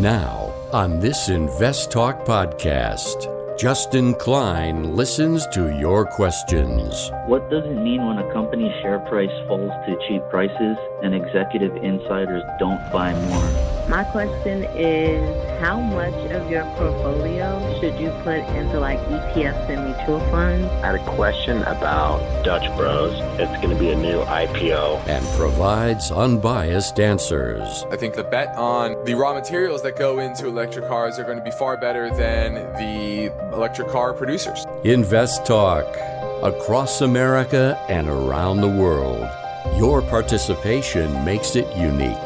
Now, on this Invest Talk podcast, Justin Klein listens to your questions. What does it mean when a company's share price falls to cheap prices and executive insiders don't buy more? My question is how much of your portfolio should you put into like ETFs and mutual funds? I had a question about Dutch Bros. It's going to be a new IPO and provides unbiased answers. I think the bet on the raw materials that go into electric cars are going to be far better than the electric car producers. Invest Talk across America and around the world. Your participation makes it unique.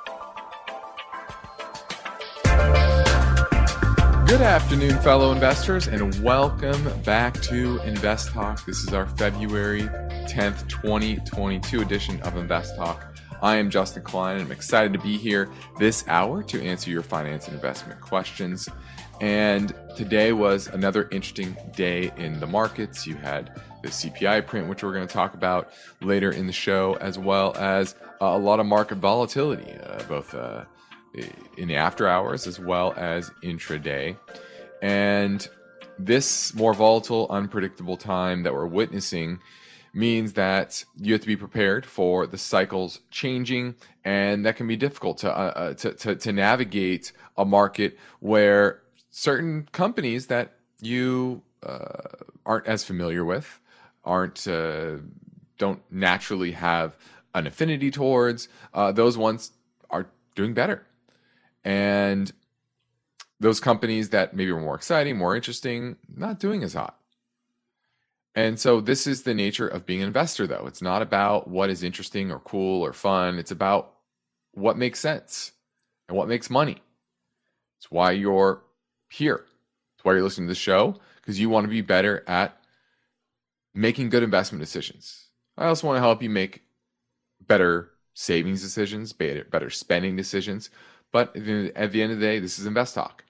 Good afternoon, fellow investors, and welcome back to Invest Talk. This is our February 10th, 2022 edition of Invest Talk. I am Justin Klein, and I'm excited to be here this hour to answer your finance and investment questions. And today was another interesting day in the markets. You had the CPI print, which we're going to talk about later in the show, as well as uh, a lot of market volatility, uh, both uh, in the after hours as well as intraday. And this more volatile, unpredictable time that we're witnessing means that you have to be prepared for the cycles changing, and that can be difficult to uh, uh, to, to, to navigate a market where certain companies that you uh, aren't as familiar with, aren't uh, don't naturally have an affinity towards, uh, those ones are doing better and those companies that maybe were more exciting, more interesting, not doing as hot. And so this is the nature of being an investor though. It's not about what is interesting or cool or fun. It's about what makes sense and what makes money. It's why you're here. It's why you're listening to the show because you want to be better at making good investment decisions. I also want to help you make better savings decisions, better spending decisions, but at the end of the day, this is Invest Talk.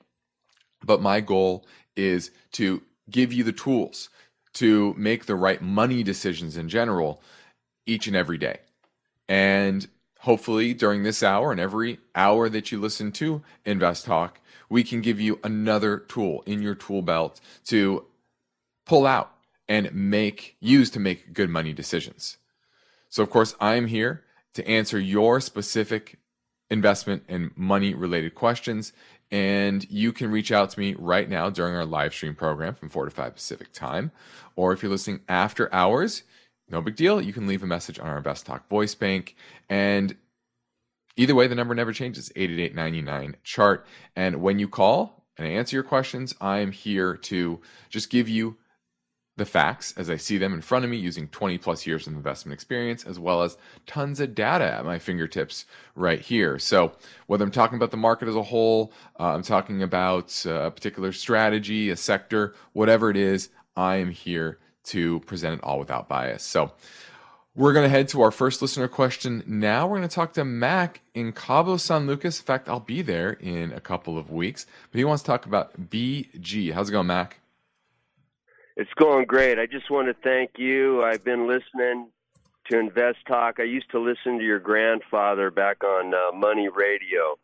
But my goal is to give you the tools to make the right money decisions in general each and every day. And hopefully, during this hour and every hour that you listen to Invest Talk, we can give you another tool in your tool belt to pull out and make use to make good money decisions. So, of course, I'm here to answer your specific investment and money related questions. And you can reach out to me right now during our live stream program from 4 to 5 Pacific time. Or if you're listening after hours, no big deal. You can leave a message on our Invest Talk voice bank. And either way, the number never changes 888 chart. And when you call and I answer your questions, I am here to just give you the facts as I see them in front of me using 20 plus years of investment experience, as well as tons of data at my fingertips right here. So, whether I'm talking about the market as a whole, uh, I'm talking about uh, a particular strategy, a sector, whatever it is, I am here to present it all without bias. So, we're going to head to our first listener question now. We're going to talk to Mac in Cabo San Lucas. In fact, I'll be there in a couple of weeks, but he wants to talk about BG. How's it going, Mac? It's going great. I just want to thank you. I've been listening to Invest Talk. I used to listen to your grandfather back on uh, Money Radio.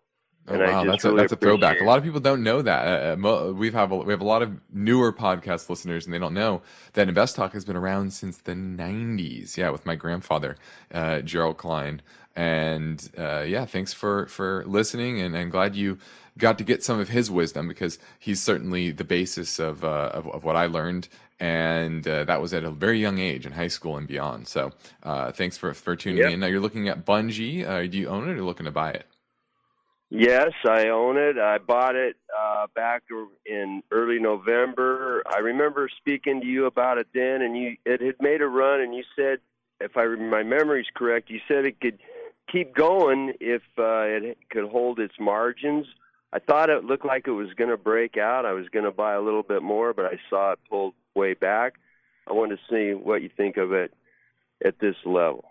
Oh, wow, that's, really a, that's a throwback. A lot of people don't know that. Uh, uh we have a, we have a lot of newer podcast listeners, and they don't know that Invest Talk has been around since the '90s. Yeah, with my grandfather, uh, Gerald Klein. And uh, yeah, thanks for for listening, and I'm glad you got to get some of his wisdom because he's certainly the basis of uh, of, of, what I learned, and uh, that was at a very young age in high school and beyond. So uh, thanks for for tuning yep. in. Now you're looking at Bunge. Uh, do you own it or looking to buy it? Yes, I own it. I bought it uh, back in early November. I remember speaking to you about it then, and you it had made a run, and you said, if I my memory's correct, you said it could keep going if uh, it could hold its margins. I thought it looked like it was going to break out. I was going to buy a little bit more, but I saw it pulled way back. I wanted to see what you think of it at this level?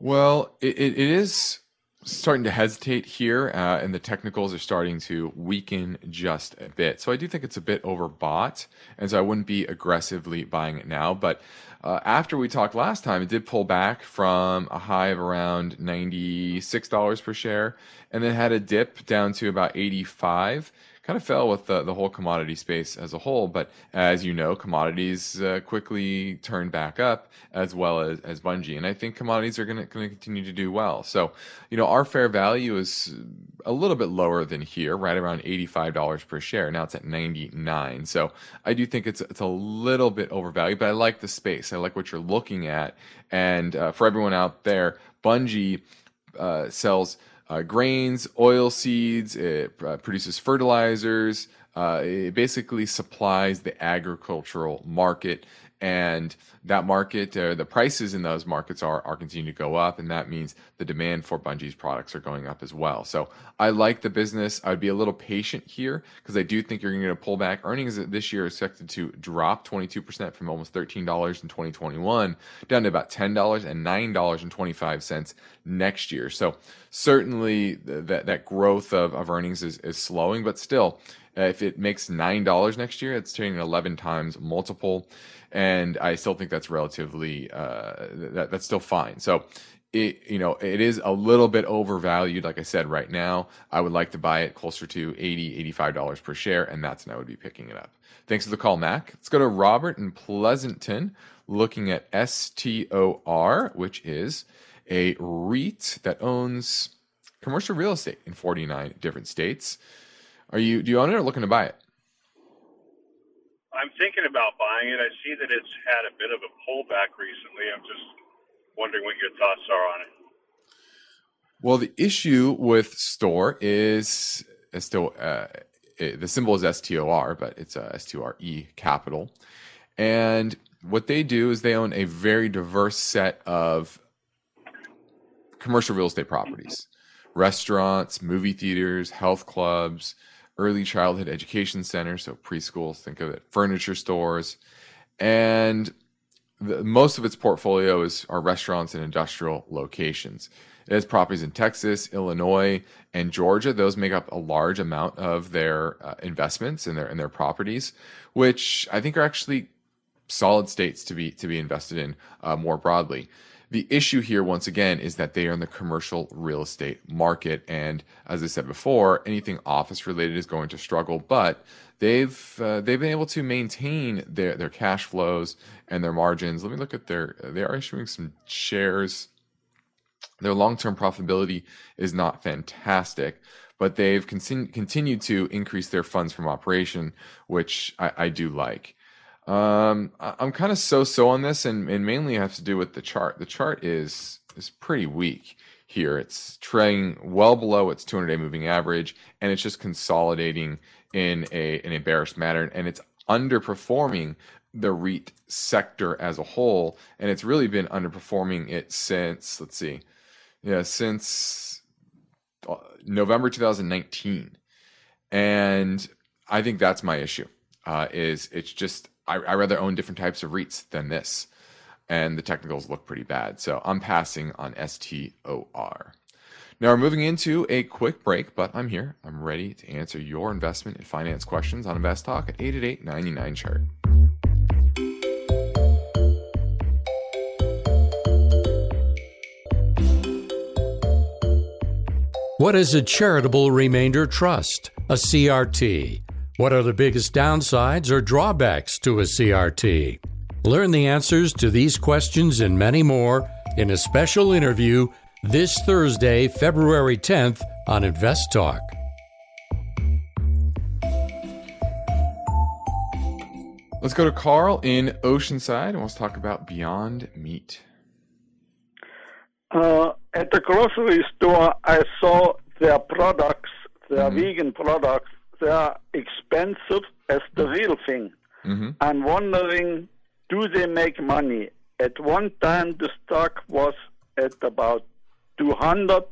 Well, it, it is starting to hesitate here, uh, and the technicals are starting to weaken just a bit. So I do think it's a bit overbought, and so I wouldn't be aggressively buying it now. But uh, after we talked last time, it did pull back from a high of around $96 per share, and then had a dip down to about 85 kind of fell with the, the whole commodity space as a whole. But as you know, commodities uh, quickly turned back up as well as, as Bunge. And I think commodities are going to continue to do well. So, you know, our fair value is a little bit lower than here, right around $85 per share. Now it's at 99. So I do think it's, it's a little bit overvalued, but I like the space. I like what you're looking at. And uh, for everyone out there, Bunge uh, sells uh, grains, oil seeds, it uh, produces fertilizers. Uh, it basically supplies the agricultural market and that market uh, the prices in those markets are are continuing to go up and that means the demand for Bunge's products are going up as well. So I like the business. I would be a little patient here because I do think you're going to pull back. Earnings this year are expected to drop 22% from almost $13 in 2021 down to about $10 and $9.25 next year. So certainly that that growth of, of earnings is, is slowing, but still if it makes $9 next year, it's trading 11 times multiple. And I still think that's relatively uh, that, that's still fine. So it you know it is a little bit overvalued like i said right now. I would like to buy it closer to 80 85 dollars per share and that's when i would be picking it up. Thanks for the call mac. Let's go to robert in pleasanton looking at stor which is a reit that owns commercial real estate in 49 different states are you do you own it or looking to buy it I'm thinking about buying it. I see that it's had a bit of a pullback recently. I'm just wondering what your thoughts are on it. Well, the issue with Store is still uh, it, the symbol is STOR, but it's a STORE capital. And what they do is they own a very diverse set of commercial real estate properties restaurants, movie theaters, health clubs, early childhood education centers, so preschools, think of it, furniture stores, and the, most of its portfolio is are restaurants and industrial locations. It has properties in Texas, Illinois, and Georgia. Those make up a large amount of their uh, investments in their in their properties, which I think are actually solid states to be to be invested in uh, more broadly. The issue here, once again, is that they are in the commercial real estate market. And as I said before, anything office related is going to struggle, but they've uh, they've been able to maintain their, their cash flows and their margins. Let me look at their they are issuing some shares. Their long-term profitability is not fantastic, but they've con- continued to increase their funds from operation, which I, I do like. Um, I'm kind of so-so on this, and, and mainly it has to do with the chart. The chart is is pretty weak here. It's trading well below its 200-day moving average, and it's just consolidating in a in a bearish manner, and it's underperforming the REIT sector as a whole, and it's really been underperforming it since let's see, yeah, since uh, November 2019, and I think that's my issue. Uh, is it's just I, I rather own different types of REITs than this. And the technicals look pretty bad. So I'm passing on STOR. Now we're moving into a quick break, but I'm here. I'm ready to answer your investment and finance questions on Invest Talk at 888 99 chart. What is a charitable remainder trust? A CRT. What are the biggest downsides or drawbacks to a CRT? Learn the answers to these questions and many more in a special interview this Thursday, February 10th on Invest Talk. Let's go to Carl in Oceanside and let's talk about Beyond Meat. Uh, at the grocery store, I saw their products, their mm-hmm. vegan products, they are expensive as the mm-hmm. real thing. Mm-hmm. I'm wondering, do they make money? At one time, the stock was at about 200,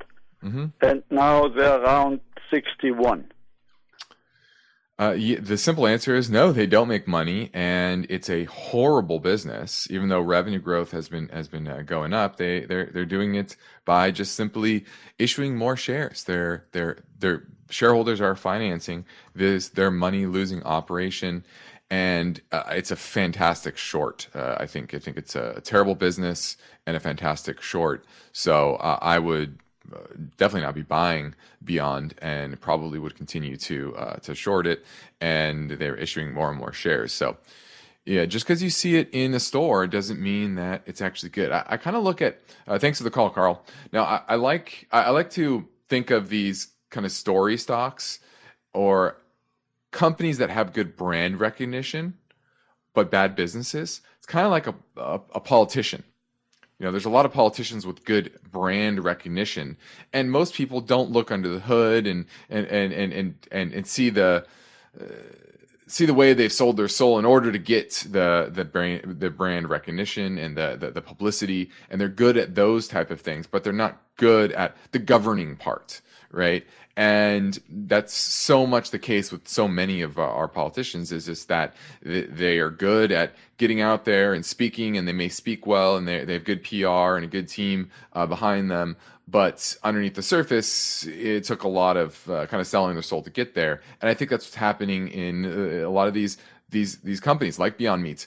mm-hmm. and now they're around 61. Uh, the simple answer is no. They don't make money, and it's a horrible business. Even though revenue growth has been has been uh, going up, they they're they're doing it by just simply issuing more shares. Their their their shareholders are financing this their money losing operation, and uh, it's a fantastic short. Uh, I think I think it's a, terrible business and a fantastic short. So uh, I would definitely not be buying Beyond, and probably would continue to uh, to short it. And they're issuing more and more shares. So, yeah, just because you see it in a store doesn't mean that it's actually good. I, I kind of look at. Uh, thanks for the call, Carl. Now, I, I like I, I like to think of these kind of story stocks or companies that have good brand recognition but bad businesses. It's kind of like a, a, a politician you know, there's a lot of politicians with good brand recognition, and most people don't look under the hood and and and and and and, and see the uh, see the way they've sold their soul in order to get the the brand the brand recognition and the, the the publicity, and they're good at those type of things, but they're not good at the governing part, right? And that's so much the case with so many of our politicians is just that they are good at getting out there and speaking and they may speak well and they, they have good pr and a good team uh, behind them. But underneath the surface it took a lot of uh, kind of selling their soul to get there. And i think that's what's happening in uh, a lot of these these these companies like beyond meats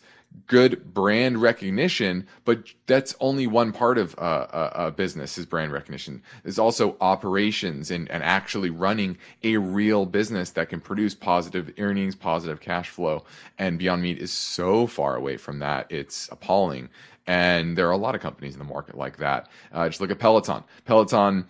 good brand recognition, but that's only one part of uh, a, a, business is brand recognition. There's also operations and, and actually running a real business that can produce positive earnings, positive cash flow. And Beyond Meat is so far away from that. It's appalling. And there are a lot of companies in the market like that. Uh, just look at Peloton. Peloton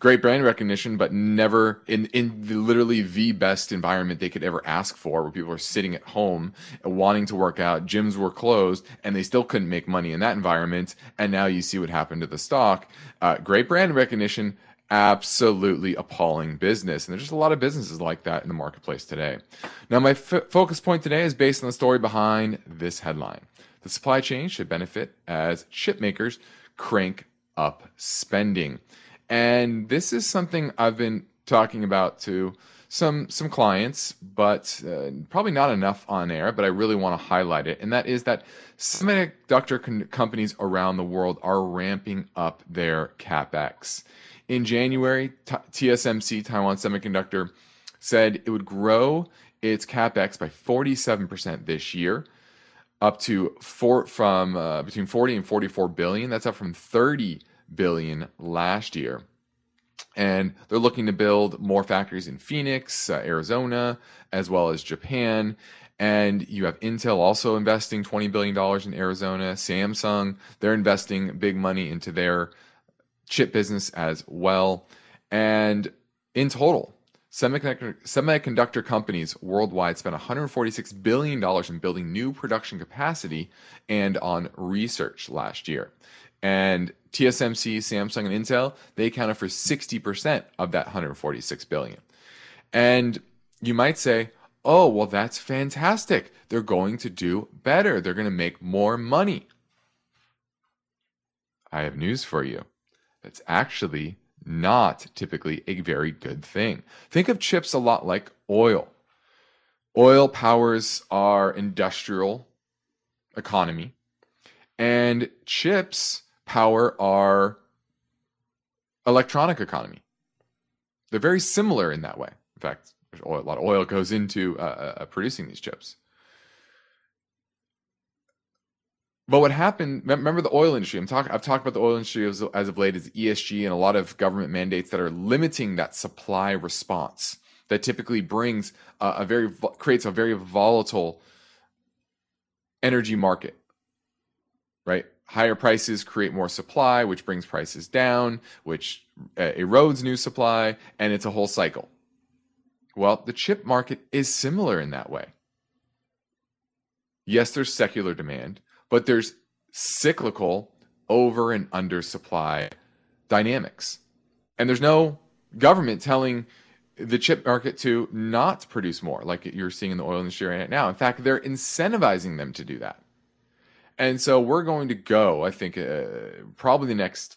great brand recognition, but never in in the, literally the best environment they could ever ask for, where people are sitting at home wanting to work out. Gyms were closed, and they still couldn't make money in that environment. And now you see what happened to the stock. Uh, great brand recognition, absolutely appalling business. And there's just a lot of businesses like that in the marketplace today. Now, my f- focus point today is based on the story behind this headline. The supply chain should benefit as chip makers crank up spending. And this is something I've been talking about to some some clients, but uh, probably not enough on air. But I really want to highlight it, and that is that semiconductor con- companies around the world are ramping up their capex. In January, T- TSMC, Taiwan Semiconductor, said it would grow its capex by 47% this year, up to four from uh, between 40 and 44 billion. That's up from 30 billion last year. And they're looking to build more factories in Phoenix, uh, Arizona, as well as Japan. And you have Intel also investing $20 billion in Arizona. Samsung, they're investing big money into their chip business as well. And in total, semiconductor, semiconductor companies worldwide spent $146 billion in building new production capacity and on research last year. And TSMC, Samsung, and Intel, they accounted for 60% of that 146 billion. And you might say, oh, well, that's fantastic. They're going to do better. They're going to make more money. I have news for you. That's actually not typically a very good thing. Think of chips a lot like oil. Oil powers our industrial economy, and chips power our electronic economy. They're very similar in that way. In fact, oil, a lot of oil goes into uh, uh, uh, producing these chips. But what happened? Remember the oil industry. I'm talking. I've talked about the oil industry as, as of late as ESG and a lot of government mandates that are limiting that supply response. That typically brings a, a very creates a very volatile energy market, right? Higher prices create more supply, which brings prices down, which uh, erodes new supply, and it's a whole cycle. Well, the chip market is similar in that way. Yes, there's secular demand, but there's cyclical over and under supply dynamics. And there's no government telling the chip market to not produce more like you're seeing in the oil industry right now. In fact, they're incentivizing them to do that. And so we're going to go, I think, uh, probably the next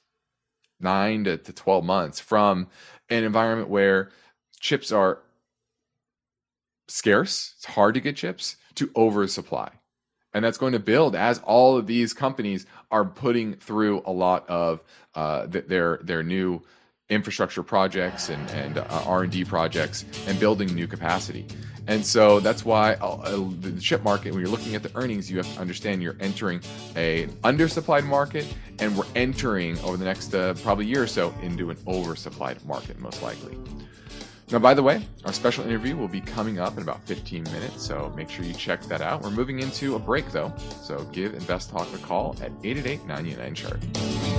nine to, to 12 months from an environment where chips are scarce, it's hard to get chips, to oversupply. And that's going to build as all of these companies are putting through a lot of uh, their their new infrastructure projects and, and uh, R&D projects and building new capacity. And so that's why uh, uh, the chip market, when you're looking at the earnings, you have to understand you're entering a undersupplied market, and we're entering over the next uh, probably year or so into an oversupplied market, most likely. Now, by the way, our special interview will be coming up in about 15 minutes, so make sure you check that out. We're moving into a break, though, so give Invest Talk a call at 888 99 chart.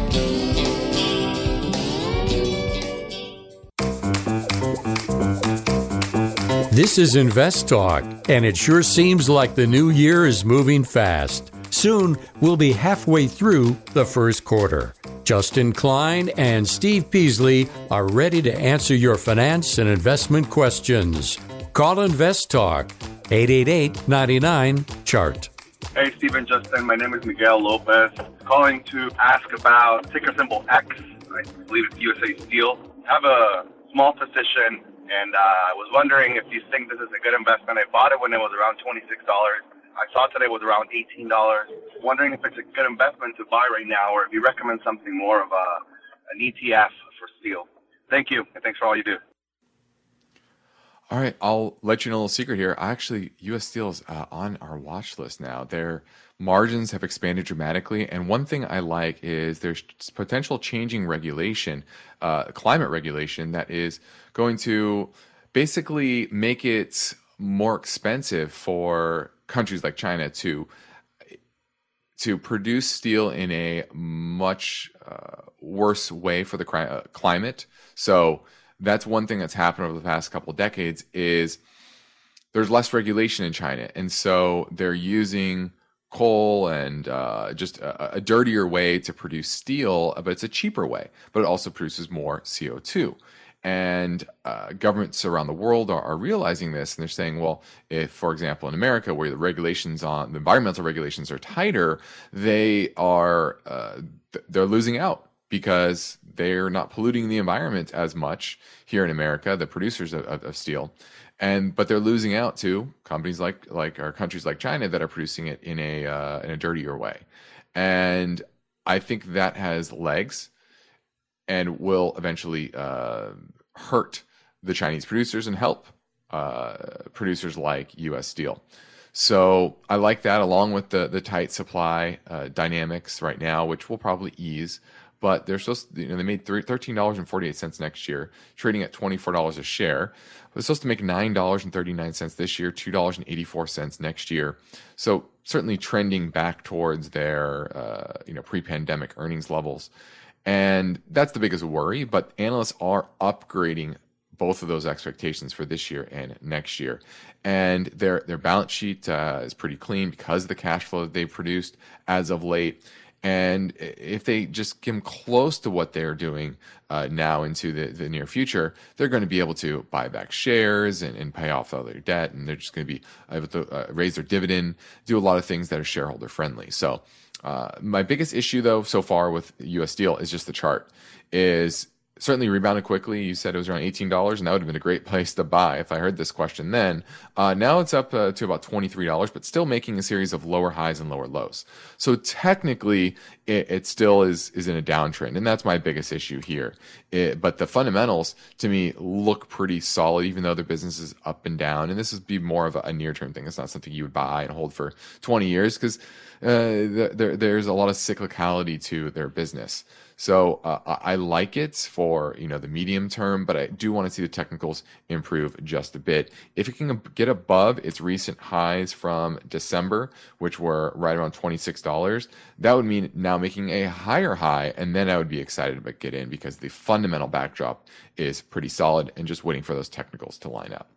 This is Invest Talk, and it sure seems like the new year is moving fast. Soon, we'll be halfway through the first quarter. Justin Klein and Steve Peasley are ready to answer your finance and investment questions. Call Invest Talk, 888 99 Chart. Hey, Stephen Justin. My name is Miguel Lopez. Calling to ask about ticker symbol X. I believe it's USA Steel. I have a small position and uh, I was wondering if you think this is a good investment. I bought it when it was around $26. I saw today was around $18. Wondering if it's a good investment to buy right now or if you recommend something more of a, an ETF for steel. Thank you, and thanks for all you do. All right, I'll let you know a little secret here. Actually, U.S. Steel is uh, on our watch list now. Their margins have expanded dramatically, and one thing I like is there's potential changing regulation, uh, climate regulation that is going to basically make it more expensive for countries like China to to produce steel in a much uh, worse way for the cri- uh, climate. So that's one thing that's happened over the past couple decades is there's less regulation in China, and so they're using coal and uh, just a, a, dirtier way to produce steel, but it's a cheaper way, but it also produces more CO2. And uh, governments around the world are, are, realizing this, and they're saying, well, if, for example, in America, where the regulations on the environmental regulations are tighter, they are uh, they're losing out because they're not polluting the environment as much here in America, the producers of, of, of, steel, and but they're losing out to companies like like our countries like China that are producing it in a uh, in a dirtier way, and I think that has legs, and will eventually uh, hurt the Chinese producers and help uh, producers like U.S. Steel. So I like that, along with the the tight supply uh, dynamics right now, which will probably ease but they're supposed to, you know, they made $13.48 next year, trading at $24 a share. They're supposed to make $9.39 this year, $2.84 next year. So certainly trending back towards their, uh, you know, pre-pandemic earnings levels. And that's the biggest worry, but analysts are upgrading both of those expectations for this year and next year. And their their balance sheet uh, is pretty clean because of the cash flow that they've produced as of late. And if they just come close to what they're doing uh, now into the, the near future, they're going to be able to buy back shares and, and pay off all their debt. And they're just going to be able to uh, raise their dividend, do a lot of things that are shareholder friendly. So, uh, my biggest issue though so far with US Steel is just the chart is certainly rebounded quickly. You said it was around eighteen dollars, and that would have been a great place to buy if I heard this question then. Uh, now it's up uh, to about twenty three dollars, but still making a series of lower highs and lower lows. So technically, it, it, still is is in a downtrend, and that's my biggest issue here. It, but the fundamentals to me look pretty solid, even though the business is up and down. And this would be more of a, a near term thing. It's not something you would buy and hold for twenty years because uh, there, there's a lot of cyclicality to their business. So uh, I like it for you know the medium term, but I do want to see the technicals improve just a bit. If it can get above its recent highs from December, which were right around twenty six dollars, that would mean now making a higher high, and then I would be excited to get in because the fundamental backdrop is pretty solid, and just waiting for those technicals to line up.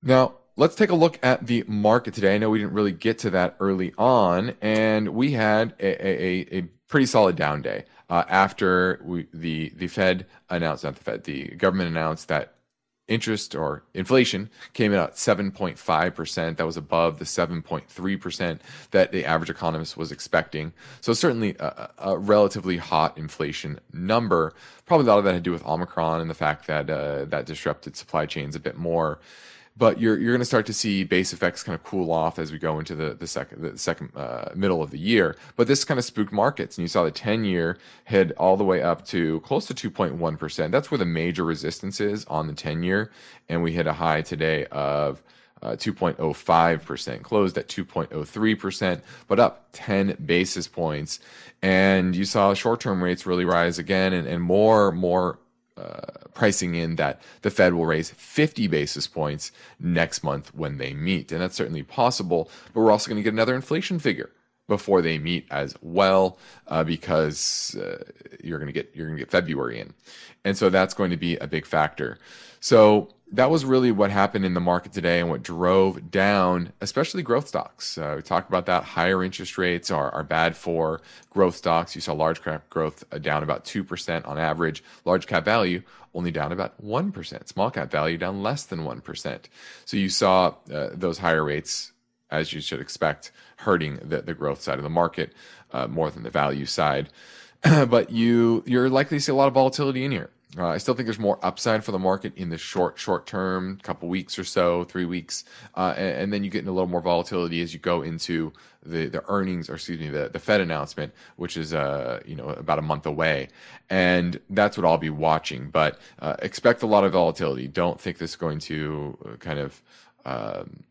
Now, let's take a look at the market today. I know we didn't really get to that early on, and we had a, a, a pretty solid down day uh, after we, the the Fed announced, not the Fed, the government announced that interest or inflation came in at 7.5%. That was above the 7.3% that the average economist was expecting. So, certainly a, a, relatively hot inflation number. Probably a lot of that had to do with Omicron and the fact that uh, that disrupted supply chains a bit more but you're you're going to start to see base effects kind of cool off as we go into the the second the second uh, middle of the year. But this kind of spooked markets, and you saw the ten year head all the way up to close to two point one percent. That's where the major resistance is on the ten year, and we hit a high today of. Uh, 2.05%, closed at 2.03%, but up 10 basis points. And you saw short term rates really rise again and, and more, more uh, pricing in that the Fed will raise 50 basis points next month when they meet. And that's certainly possible, but we're also going to get another inflation figure before they meet as well uh, because uh, you're going to get you're going to get February in. And so that's going to be a big factor. So that was really what happened in the market today and what drove down, especially growth stocks. Uh, we talked about that. Higher interest rates are, are bad for growth stocks. You saw large cap growth uh, down about 2% on average, large cap value only down about 1%, small cap value down less than 1%. So you saw uh, those higher rates, as you should expect, hurting the, the growth side of the market uh, more than the value side. but you, you're likely to see a lot of volatility in here. Uh, I still think there's more upside for the market in the short short term, couple weeks or so, three weeks, uh, and, and, then you get in a little more volatility as you go into the the earnings, or excuse me, the, the Fed announcement, which is uh you know about a month away, and that's what I'll be watching. But uh, expect a lot of volatility. Don't think this is going to uh, kind of um,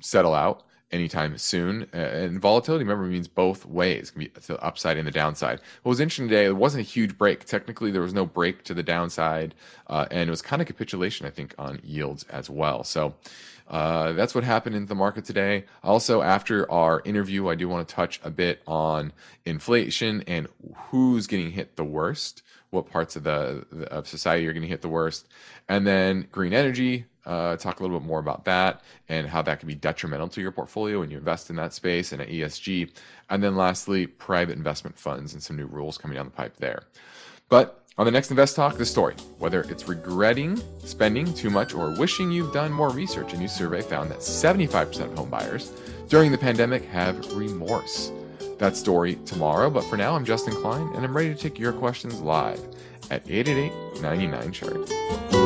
settle out anytime soon. And volatility, remember, means both ways. Can be the upside and the downside. What was interesting today, it wasn't a huge break. Technically, there was no break to the downside, uh, and it was kind of capitulation, I think, on yields as well. So uh, that's what happened in the market today. Also, after our interview, I do want to touch a bit on inflation and who's getting hit the worst. What parts of the of society are going to hit the worst, and then green energy, uh, talk a little bit more about that and how that can be detrimental to your portfolio when you invest in that space and at ESG. And then lastly, private investment funds and some new rules coming down the pipe there. But on the next Invest Talk, this story whether it's regretting spending too much or wishing you've done more research, a new survey found that 75% of home buyers during the pandemic have remorse. That story tomorrow, but for now, I'm Justin Klein and I'm ready to take your questions live at 888 99 Chart.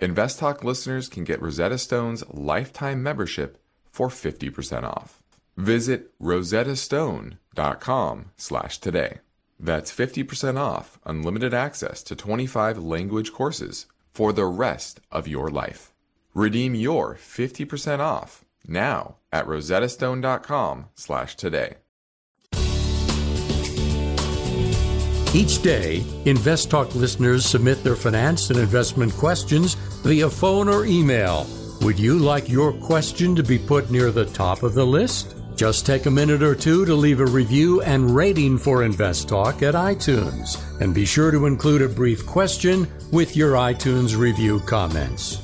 InvestTalk listeners can get Rosetta Stone's lifetime membership for 50% off. Visit rosettastone.com slash today. That's 50% off unlimited access to 25 language courses for the rest of your life. Redeem your 50% off now at rosettastone.com slash today. Each day, Invest Talk listeners submit their finance and investment questions via phone or email. Would you like your question to be put near the top of the list? Just take a minute or two to leave a review and rating for Invest Talk at iTunes. And be sure to include a brief question with your iTunes review comments.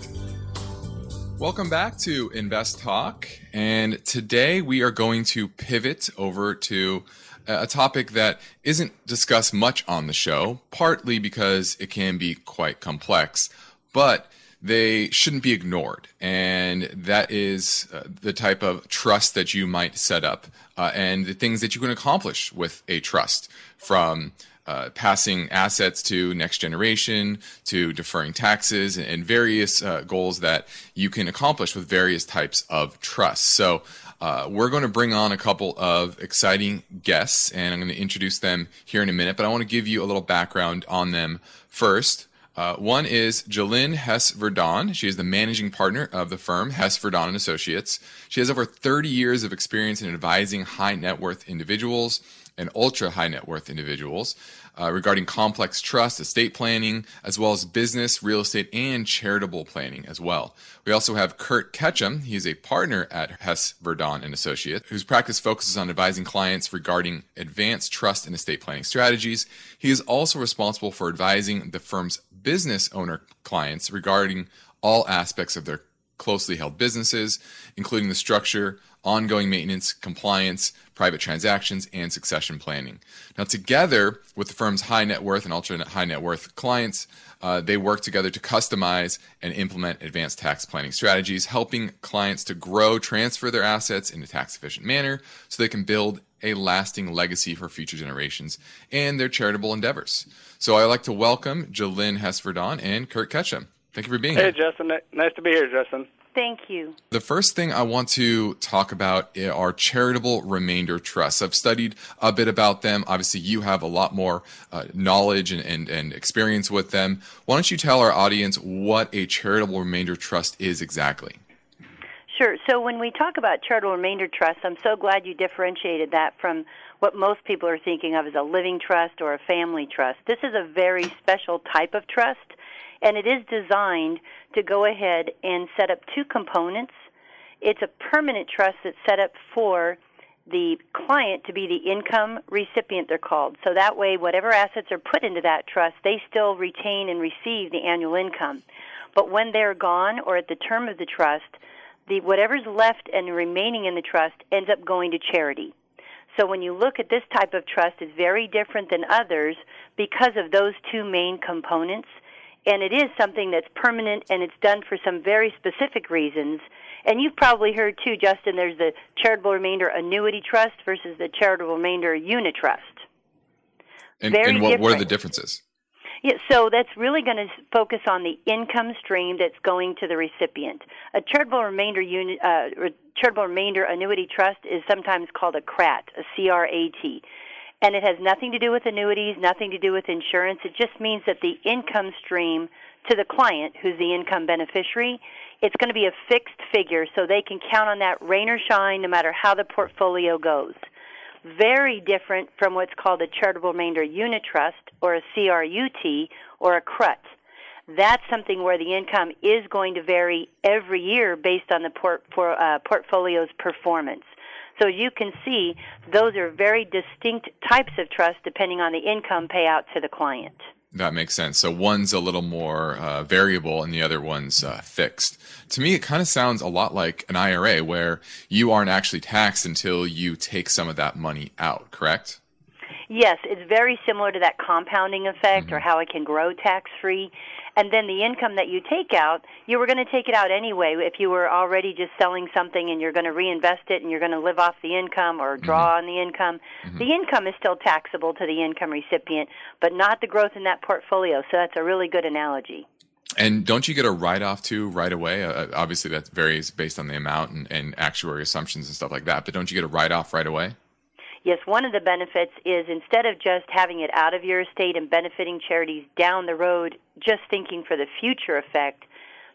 Welcome back to Invest Talk. And today we are going to pivot over to a topic that isn't discussed much on the show, partly because it can be quite complex, but they shouldn't be ignored. And that is uh, the type of trust that you might set up uh, and the things that you can accomplish with a trust from uh, passing assets to next generation, to deferring taxes, and, various uh, goals that you can accomplish with various types of trusts. So, uh, we're going to bring on a couple of exciting guests, and I'm going to introduce them here in a minute. But I want to give you a little background on them first. Uh, one is Jillyn Hess Verdon. She is the managing partner of the firm Hess Verdon and Associates. She has over 30 years of experience in advising high net worth individuals and ultra high net worth individuals uh, regarding complex trust, estate planning, as well as business, real estate, and charitable planning as well. We also have Kurt Ketchum. He's a partner at Hess Verdon and Associates, whose practice focuses on advising clients regarding advanced trust and estate planning strategies. He is also responsible for advising the firm's business owner clients regarding all aspects of their closely held businesses, including the structure, ongoing maintenance, compliance, private transactions, and succession planning. Now, together with the firm's high net worth and ultra high net worth clients, uh, they work together to customize and implement advanced tax planning strategies, helping clients to grow, transfer their assets in a tax efficient manner so they can build a lasting legacy for future generations and their charitable endeavors. So I'd like to welcome Jillyn Hess Verdon and Kurt Ketchum. Thank you for being hey, here. Hey, Justin. Nice to be here, Justin. Thank you. The first thing I want to talk about are charitable remainder trusts. I've studied a bit about them. Obviously, you have a lot more uh, knowledge and, and, and experience with them. Why don't you tell our audience what a charitable remainder trust is exactly? Sure. So, when we talk about charitable remainder trusts, I'm so glad you differentiated that from what most people are thinking of as a living trust or a family trust. This is a very special type of trust and it is designed to go ahead and set up two components. It's a permanent trust that's set up for the client to be the income recipient, they're called. So that way, whatever assets are put into that trust, they still retain and receive the annual income. But when they're gone or at the term of the trust, the whatever's left and remaining in the trust ends up going to charity. So when you look at this type of trust, it's very different than others because of those two main components and it is something that's permanent and it's done for some very specific reasons. And you've probably heard too, Justin, there's the charitable remainder annuity trust versus the charitable remainder unitrust. And, and what, are the differences? Yeah, so that's really going to focus on the income stream that's going to the recipient. A charitable remainder unit, uh, charitable remainder annuity trust is sometimes called a CRAT, a C-R-A-T and it has nothing to do with annuities, nothing to do with insurance. It just means that the income stream to the client, who's the income beneficiary, it's going to be a fixed figure so they can count on that rain or shine no matter how the portfolio goes. Very different from what's called a charitable remainder unit trust or a CRUT or a CRUT. That's something where the income is going to vary every year based on the port, for, uh, portfolio's performance. So you can see those are very distinct types of trust depending on the income payout to the client. That makes sense. So one's a little more uh, variable and the other one's uh, fixed. To me, it kind of sounds a lot like an IRA where you aren't actually taxed until you take some of that money out, correct? Yes, it's very similar to that compounding effect mm-hmm. or how it can grow tax free and then the income that you take out, you were going to take it out anyway if you were already just selling something and you're going to reinvest it and you're going to live off the income or draw mm-hmm. on the income. Mm-hmm. The income is still taxable to the income recipient, but not the growth in that portfolio. So that's a really good analogy. And don't you get a write off too right away? Uh, obviously, that varies based on the amount and, and actuary assumptions and stuff like that. But don't you get a write off right away? Yes, one of the benefits is instead of just having it out of your estate and benefiting charities down the road, just thinking for the future effect,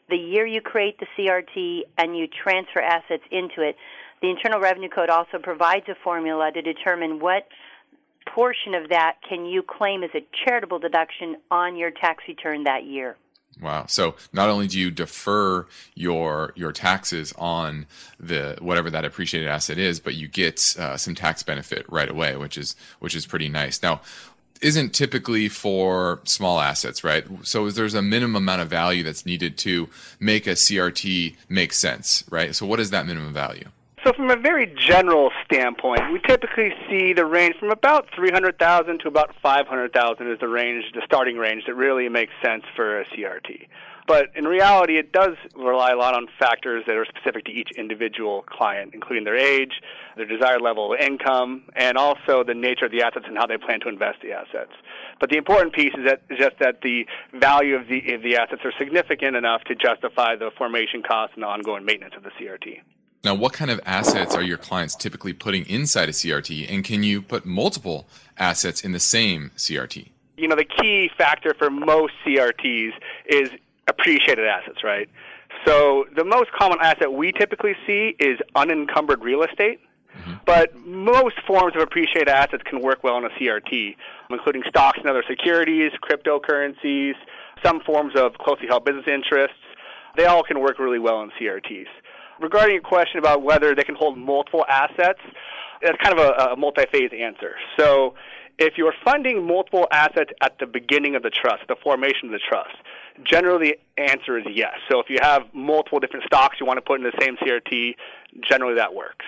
the year you create the CRT and you transfer assets into it, the Internal Revenue Code also provides a formula to determine what portion of that can you claim as a charitable deduction on your tax return that year. Wow. So not only do you defer your your taxes on the whatever that appreciated asset is, but you get uh, some tax benefit right away, which is which is pretty nice. Now, isn't typically for small assets, right? So there's a minimum amount of value that's needed to make a CRT make sense, right? So what is that minimum value? So from a very general standpoint, we typically see the range from about 300,000 to about 500,000 is the range, the starting range that really makes sense for a CRT. But in reality, it does rely a lot on factors that are specific to each individual client, including their age, their desired level of income, and also the nature of the assets and how they plan to invest the assets. But the important piece is that just that the value of the, of the assets are significant enough to justify the formation costs and the ongoing maintenance of the CRT. Now, what kind of assets are your clients typically putting inside a CRT, and can you put multiple assets in the same CRT? You know, the key factor for most CRTs is appreciated assets, right? So the most common asset we typically see is unencumbered real estate. Mm-hmm. But most forms of appreciated assets can work well in a CRT, including stocks and other securities, cryptocurrencies, some forms of closely held business interests. They all can work really well in CRTs regarding your question about whether they can hold multiple assets, that's kind of a, a multi-phase answer. So if you're funding multiple assets at the beginning of the trust, the formation of the trust, generally the answer is yes. So if you have multiple different stocks you want to put in the same CRT, generally that works.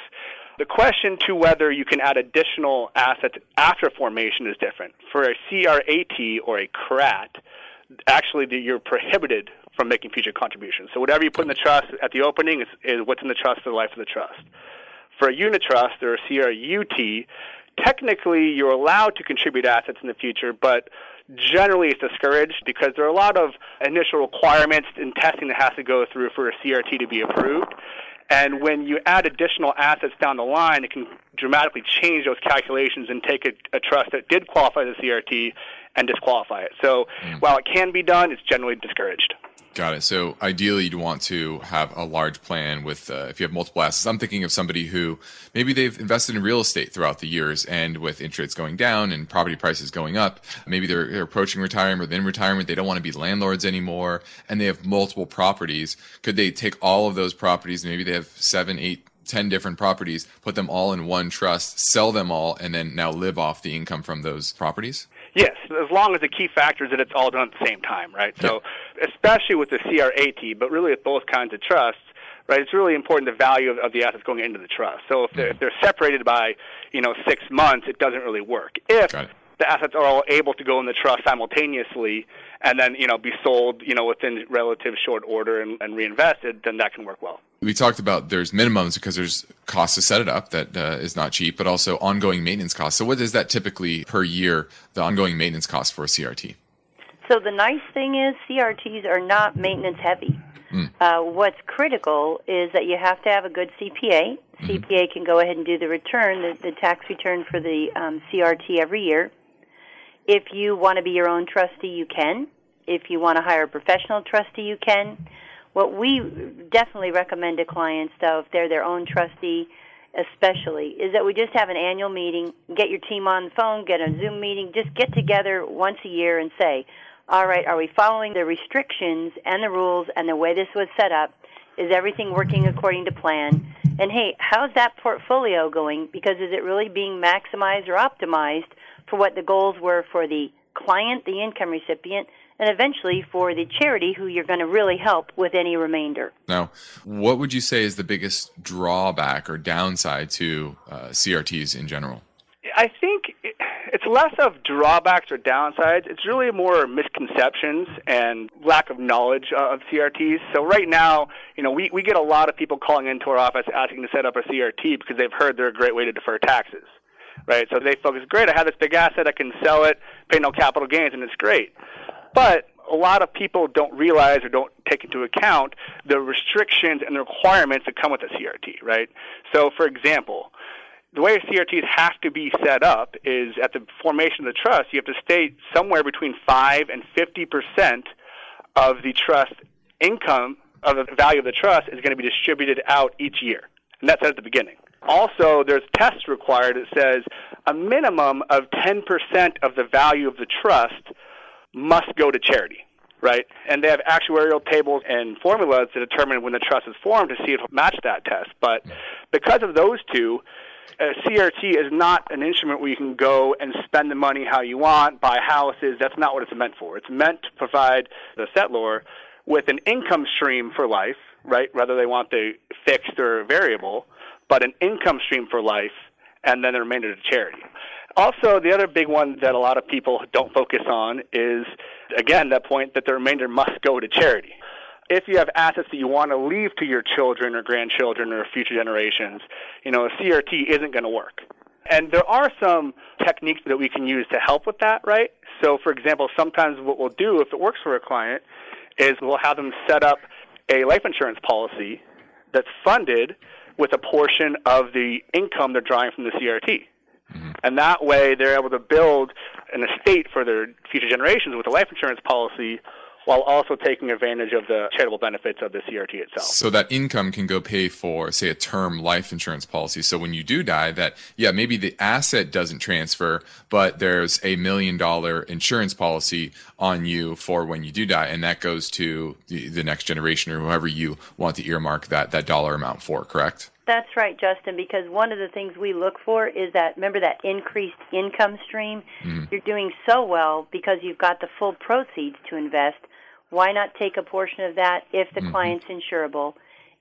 The question to whether you can add additional assets after formation is different. For a CRAT or a CRAT, actually you're prohibited from making future contributions. So whatever you put in the trust at the opening is, is what's in the trust for the life of the trust. For a unitrust or a CRUT, technically you're allowed to contribute assets in the future, but generally it's discouraged because there are a lot of initial requirements and testing that has to go through for a CRT to be approved. And when you add additional assets down the line, it can dramatically change those calculations and take a, a trust that did qualify as a CRT and disqualify it. So mm. while it can be done, it's generally discouraged. Got it. So ideally, you'd want to have a large plan with, uh, if you have multiple assets. I'm thinking of somebody who maybe they've invested in real estate throughout the years, and with interest rates going down and property prices going up, maybe they're, they're approaching retirement or within retirement. They don't want to be landlords anymore, and they have multiple properties. Could they take all of those properties? Maybe they have seven, eight, 10 different properties, put them all in one trust, sell them all, and then now live off the income from those properties? Yes, as long as the key factor is that it's all done at the same time, right? So, especially with the CRAT, but really with both kinds of trusts, right? It's really important the value of, of the assets going into the trust. So if they're, mm-hmm. if they're separated by, you know, six months, it doesn't really work. If the assets are all able to go in the trust simultaneously and then you know be sold you know within relative short order and, and reinvested, then that can work well. We talked about there's minimums because there's costs to set it up that uh, is not cheap, but also ongoing maintenance costs. So what is that typically per year? The ongoing maintenance cost for a CRT. So the nice thing is CRTs are not maintenance heavy. Mm. Uh, what's critical is that you have to have a good CPA. Mm-hmm. CPA can go ahead and do the return, the, the tax return for the um, CRT every year. If you want to be your own trustee, you can. If you want to hire a professional trustee, you can. What we definitely recommend to clients, though, if they're their own trustee, especially, is that we just have an annual meeting, get your team on the phone, get a Zoom meeting, just get together once a year and say, all right, are we following the restrictions and the rules and the way this was set up? Is everything working according to plan? And hey, how's that portfolio going? Because is it really being maximized or optimized for what the goals were for the client, the income recipient, and eventually for the charity who you're going to really help with any remainder. Now, what would you say is the biggest drawback or downside to uh, CRTs in general? I think it's less of drawbacks or downsides. It's really more misconceptions and lack of knowledge of CRTs. So right now, you know, we, we get a lot of people calling into our office asking to set up a CRT because they've heard they're a great way to defer taxes right? So they focus, great, I have this big asset, I can sell it, pay no capital gains, and it's great. But a lot of people don't realize or don't take into account the restrictions and the requirements that come with a CRT, right? So, for example, the way CRTs have to be set up is at the formation of the trust, you have to state somewhere between 5 and 50 percent of the trust income of the value of the trust is going to be distributed out each year. And that's at the beginning. Also, there's tests required that says a minimum of 10% of the value of the trust must go to charity, right? And they have actuarial tables and formulas to determine when the trust is formed to see if it match that test. But because of those two, uh, a CRT is not an instrument where you can go and spend the money how you want, buy houses. That's not what it's meant for. It's meant to provide the settlor with an income stream for life, right? Whether they want the fixed or variable, but an income stream for life, and then the remainder to charity. Also, the other big one that a lot of people don't focus on is, again, that point that the remainder must go to charity if you have assets that you want to leave to your children or grandchildren or future generations, you know, a CRT isn't going to work. And there are some techniques that we can use to help with that, right? So, for example, sometimes what we'll do if it works for a client is we'll have them set up a life insurance policy that's funded with a portion of the income they're drawing from the CRT. Mm-hmm. And that way they're able to build an estate for their future generations with a life insurance policy while also taking advantage of the charitable benefits of the CRT itself. So that income can go pay for, say, a term life insurance policy. So when you do die, that, yeah, maybe the asset doesn't transfer, but there's a million dollar insurance policy on you for when you do die. And that goes to the, the next generation or whoever you want to earmark that, that dollar amount for, correct? That's right, Justin, because one of the things we look for is that, remember that increased income stream? Mm-hmm. You're doing so well because you've got the full proceeds to invest why not take a portion of that if the mm-hmm. client's insurable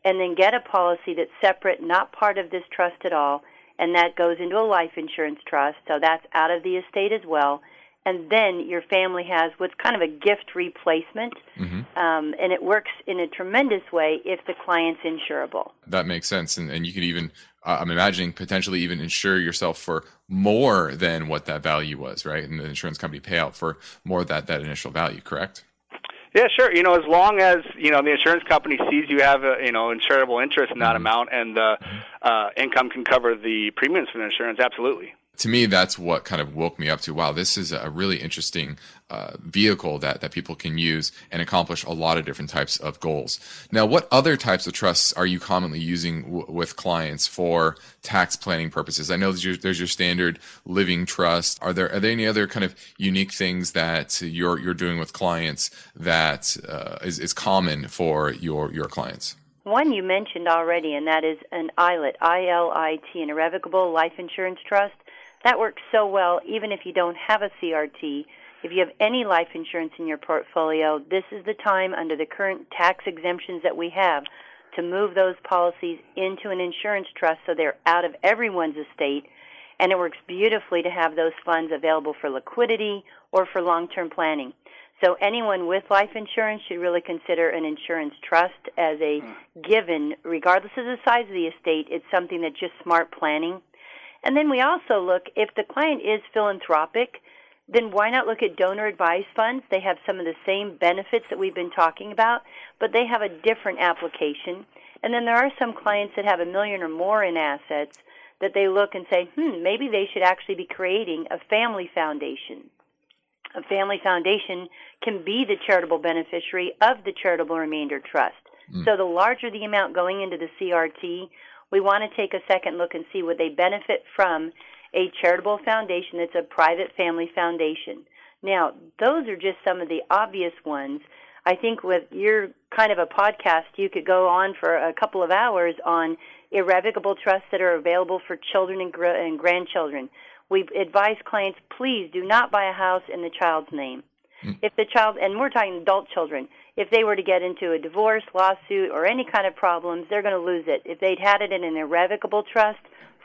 and then get a policy that's separate, not part of this trust at all, and that goes into a life insurance trust, so that's out of the estate as well. And then your family has what's kind of a gift replacement, mm-hmm. um, and it works in a tremendous way if the client's insurable. That makes sense, and, and you could even, uh, I'm imagining, potentially even insure yourself for more than what that value was, right? And the insurance company payout for more that that initial value, correct? Yeah, sure. You know, as long as you know the insurance company sees you have a you know insurable interest in that mm-hmm. amount, and the uh, income can cover the premiums for the insurance, absolutely to me, that's what kind of woke me up to wow, this is a really interesting uh, vehicle that, that people can use and accomplish a lot of different types of goals. Now, what other types of trusts are you commonly using w- with clients for tax planning purposes? I know there's your, there's your standard living trust. Are there are there any other kind of unique things that you're you're doing with clients that uh, is is common for your your clients? One you mentioned already, and that is an ILIT, I L I T, an irrevocable life insurance trust. That works so well even if you don't have a CRT. If you have any life insurance in your portfolio, this is the time under the current tax exemptions that we have to move those policies into an insurance trust so they're out of everyone's estate. And it works beautifully to have those funds available for liquidity or for long term planning. So anyone with life insurance should really consider an insurance trust as a hmm. given, regardless of the size of the estate. It's something that's just smart planning. And then we also look if the client is philanthropic, then why not look at donor advised funds? They have some of the same benefits that we've been talking about, but they have a different application. And then there are some clients that have a million or more in assets that they look and say, hmm, maybe they should actually be creating a family foundation. A family foundation can be the charitable beneficiary of the charitable remainder trust. Mm. So the larger the amount going into the CRT, we want to take a second look and see would they benefit from a charitable foundation that's a private family foundation. Now, those are just some of the obvious ones. I think with your kind of a podcast, you could go on for a couple of hours on irrevocable trusts that are available for children and, gr- and grandchildren. We advise clients, please do not buy a house in the child's name. Mm. If the child, and we're talking adult children, if they were to get into a divorce, lawsuit, or any kind of problems, they're going to lose it. If they'd had it in an irrevocable trust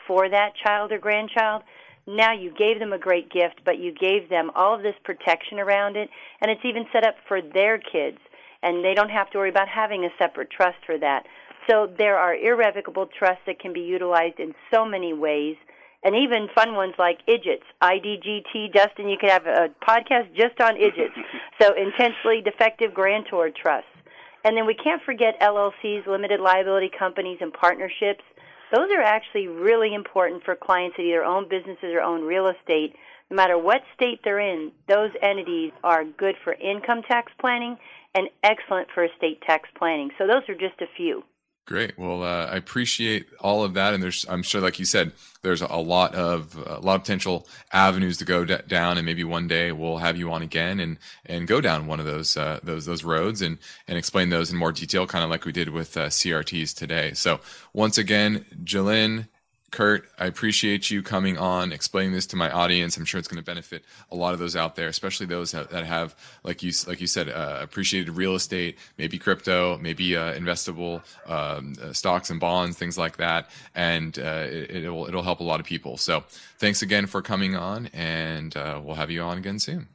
for that child or grandchild, now you gave them a great gift, but you gave them all of this protection around it, and it's even set up for their kids, and they don't have to worry about having a separate trust for that. So there are irrevocable trusts that can be utilized in so many ways and even fun ones like idgits, IDGT. Justin, you could have a podcast just on idgits. so intentionally defective grantor trusts. And then we can't forget LLCs, limited liability companies, and partnerships. Those are actually really important for clients that either own businesses or own real estate. No matter what state they're in, those entities are good for income tax planning and excellent for estate tax planning. So those are just a few. Great. Well, uh, I appreciate all of that, and there's, I'm sure, like you said, there's a lot of a lot of potential avenues to go d- down, and maybe one day we'll have you on again and and go down one of those uh, those those roads and and explain those in more detail, kind of like we did with uh, CRTs today. So once again, Jillyn Kurt, I appreciate you coming on, explaining this to my audience. I'm sure it's going to benefit a lot of those out there, especially those that, have, like you like you said, uh, appreciated real estate, maybe crypto, maybe uh, investable um, uh, stocks and bonds, things like that, and uh, it, will it'll help a lot of people. So, thanks again for coming on, and uh, we'll have you on again soon.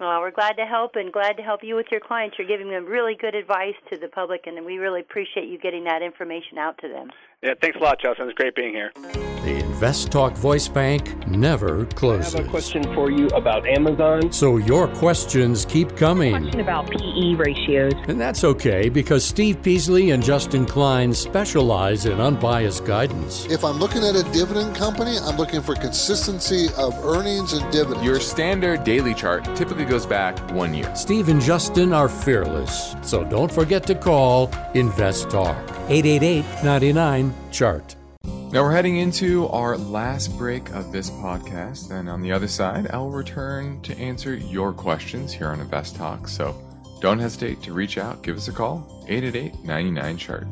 Well, we're glad to help and glad to help you with your clients. You're giving them really good advice to the public, and we really appreciate you getting that information out to them. Yeah, thanks a lot, Justin. It's great being here. The Invest Talk Voice Bank never closes. I have a question for you about Amazon. So your questions keep coming. Question about PE ratios. And that's okay because Steve Peasley and Justin Klein specialize in unbiased guidance. If I'm looking at a dividend company, I'm looking for consistency of earnings and dividends. Your standard daily chart typically goes back one year. Steve and Justin are fearless. So don't forget to call Invest Talk 888 99 chart. Now we're heading into our last break of this podcast, and on the other side, I'll return to answer your questions here on Invest Talk. So don't hesitate to reach out, give us a call, 888 99 chart.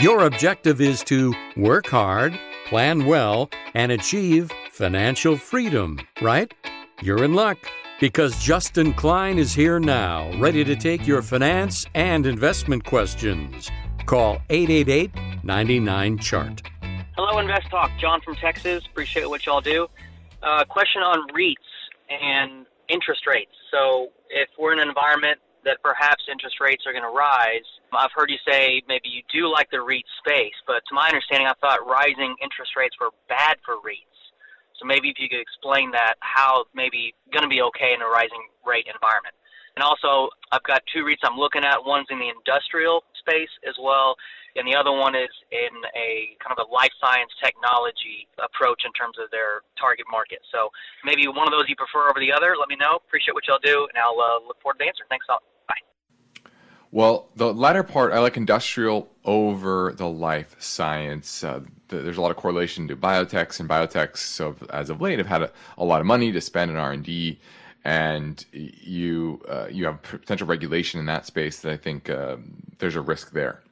Your objective is to work hard, plan well, and achieve financial freedom, right? You're in luck because Justin Klein is here now, ready to take your finance and investment questions. Call 888 99 Chart. Hello, Invest Talk. John from Texas. Appreciate what y'all do. Uh, question on REITs and interest rates. So, if we're in an environment that perhaps interest rates are going to rise, I've heard you say maybe you do like the REIT space, but to my understanding, I thought rising interest rates were bad for REITs. So maybe if you could explain that, how maybe going to be okay in a rising rate environment. And also, I've got two REITs I'm looking at. One's in the industrial space as well, and the other one is in a kind of a life science technology approach in terms of their target market. So maybe one of those you prefer over the other. Let me know. Appreciate what y'all do, and I'll uh, look forward to the answer. Thanks a lot. Bye. Well, the latter part, I like industrial over the life science. Uh, there's a lot of correlation to biotechs and biotechs. So as of late, have had a, a lot of money to spend in R and D, and you uh, you have potential regulation in that space. That I think uh, there's a risk there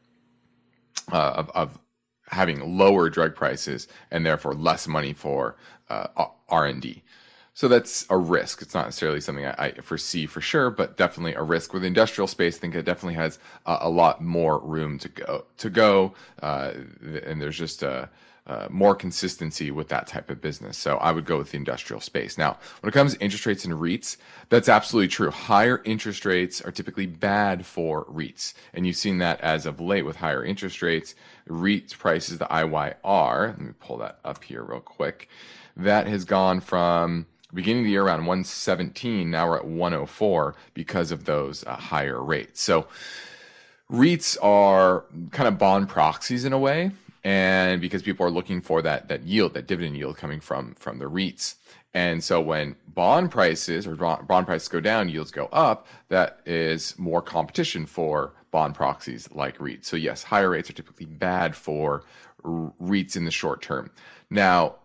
uh, of, of having lower drug prices and therefore less money for uh, R and D. So that's a risk. It's not necessarily something I, I, foresee for sure, but definitely a risk. With industrial space, I think it definitely has a, a lot more room to go. To go, uh, and there's just a, uh, more consistency with that type of business. So I would go with the industrial space. Now, when it comes to interest rates and REITs, that's absolutely true. Higher interest rates are typically bad for REITs. And you've seen that as of late with higher interest rates. REITs prices, the IYR, let me pull that up here real quick. That has gone from beginning of the year around 117. Now we're at 104 because of those uh, higher rates. So REITs are kind of bond proxies in a way, and because people are looking for that that yield, that dividend yield coming from from the REITs. And so when bond prices or bond prices go down, yields go up, that is more competition for bond proxies like REITs. So yes, higher rates are typically bad for REITs in the short term. Now,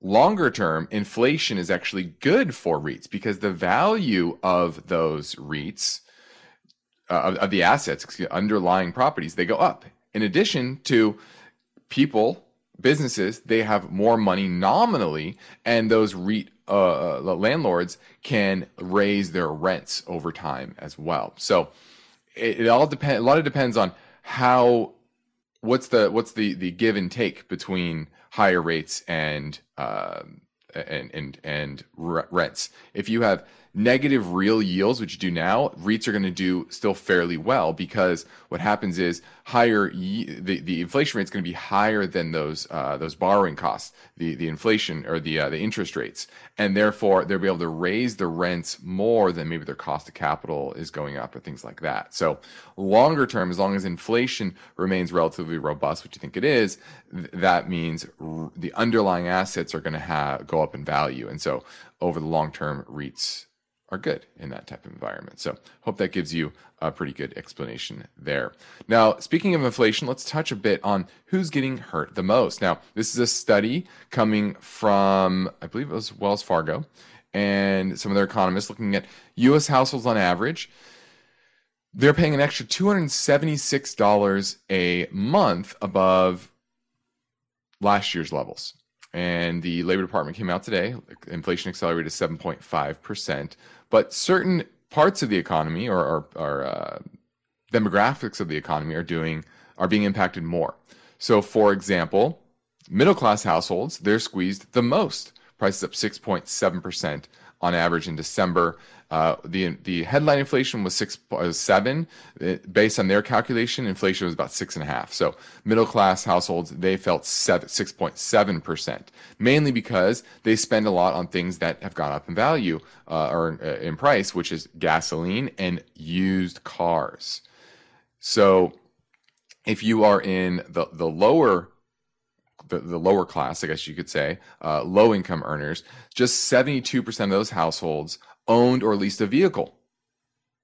longer term, inflation is actually good for REITs because the value of those REITs, uh, of, of, the assets, underlying properties, they go up. In addition to people, businesses, they have more money nominally, and those REIT uh, uh landlords can raise their rents over time as well. So it, it all depends. A lot of depends on how what's the what's the the give and take between higher rates and uh, and and and rents. If you have negative real yields, which you do now, REITs are going to do still fairly well because what happens is higher the, the inflation rate is going to be higher than those uh, those borrowing costs, the the inflation or the uh, the interest rates, and therefore they'll be able to raise the rents more than maybe their cost of capital is going up or things like that. So longer term, as long as inflation remains relatively robust, which I think it is, th- that means r- the underlying assets are going to have go up in value, and so over the long term, REITs are good in that type of environment. So, hope that gives you a pretty good explanation there. Now, speaking of inflation, let's touch a bit on who's getting hurt the most. Now, this is a study coming from, I believe it was Wells Fargo, and some of their economists looking at U.S. households on average. they're paying an extra $276 a month above last year's levels. And the Labor Department came out today, inflation accelerated to 7.5%. But certain parts of the economy or, or, or uh, demographics of the economy are doing are being impacted more. So, for example, middle class households they're squeezed the most. Prices up 6.7% on average in December. Uh, the the headline inflation was six uh, seven. It, based on their calculation, inflation was about six and a half. So middle class households they felt seven six point seven percent, mainly because they spend a lot on things that have gone up in value uh, or uh, in price, which is gasoline and used cars. So if you are in the the lower the, the lower class, I guess you could say, uh, low income earners, just 72% of those households owned or leased a vehicle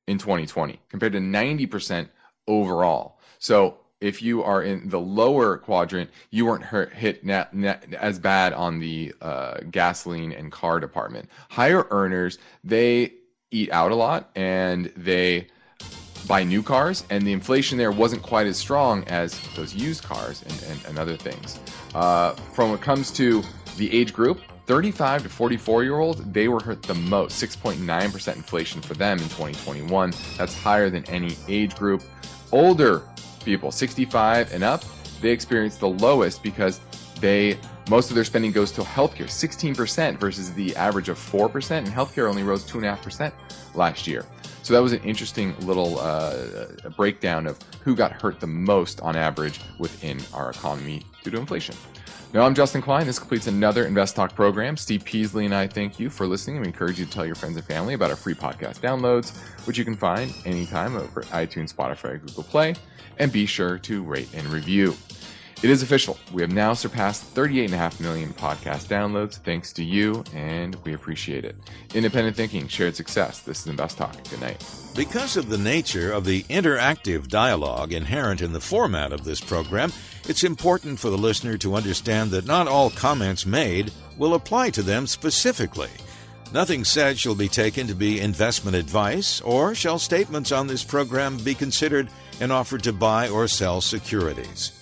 in 2020 compared to 90% overall. So if you are in the lower quadrant, you weren't hurt, hit net, net, as bad on the uh, gasoline and car department. Higher earners, they eat out a lot and they buy new cars, and the inflation there wasn't quite as strong as those used cars and, and, and other things. Uh, from when it comes to the age group, 35 to 44 year olds, they were hurt the most 6.9% inflation for them in 2021. That's higher than any age group. Older people, 65 and up, they experienced the lowest because they most of their spending goes to healthcare, 16% versus the average of 4%, and healthcare only rose 2.5% last year. So that was an interesting little uh, breakdown of who got hurt the most on average within our economy due to inflation. Now, I'm Justin Klein. This completes another Invest Talk program. Steve Peasley and I thank you for listening we encourage you to tell your friends and family about our free podcast downloads, which you can find anytime over at iTunes, Spotify, Google Play. And be sure to rate and review. It is official. We have now surpassed 38.5 million podcast downloads thanks to you, and we appreciate it. Independent thinking, shared success. This is Invest Talk. Good night. Because of the nature of the interactive dialogue inherent in the format of this program, it's important for the listener to understand that not all comments made will apply to them specifically. Nothing said shall be taken to be investment advice, or shall statements on this program be considered an offer to buy or sell securities.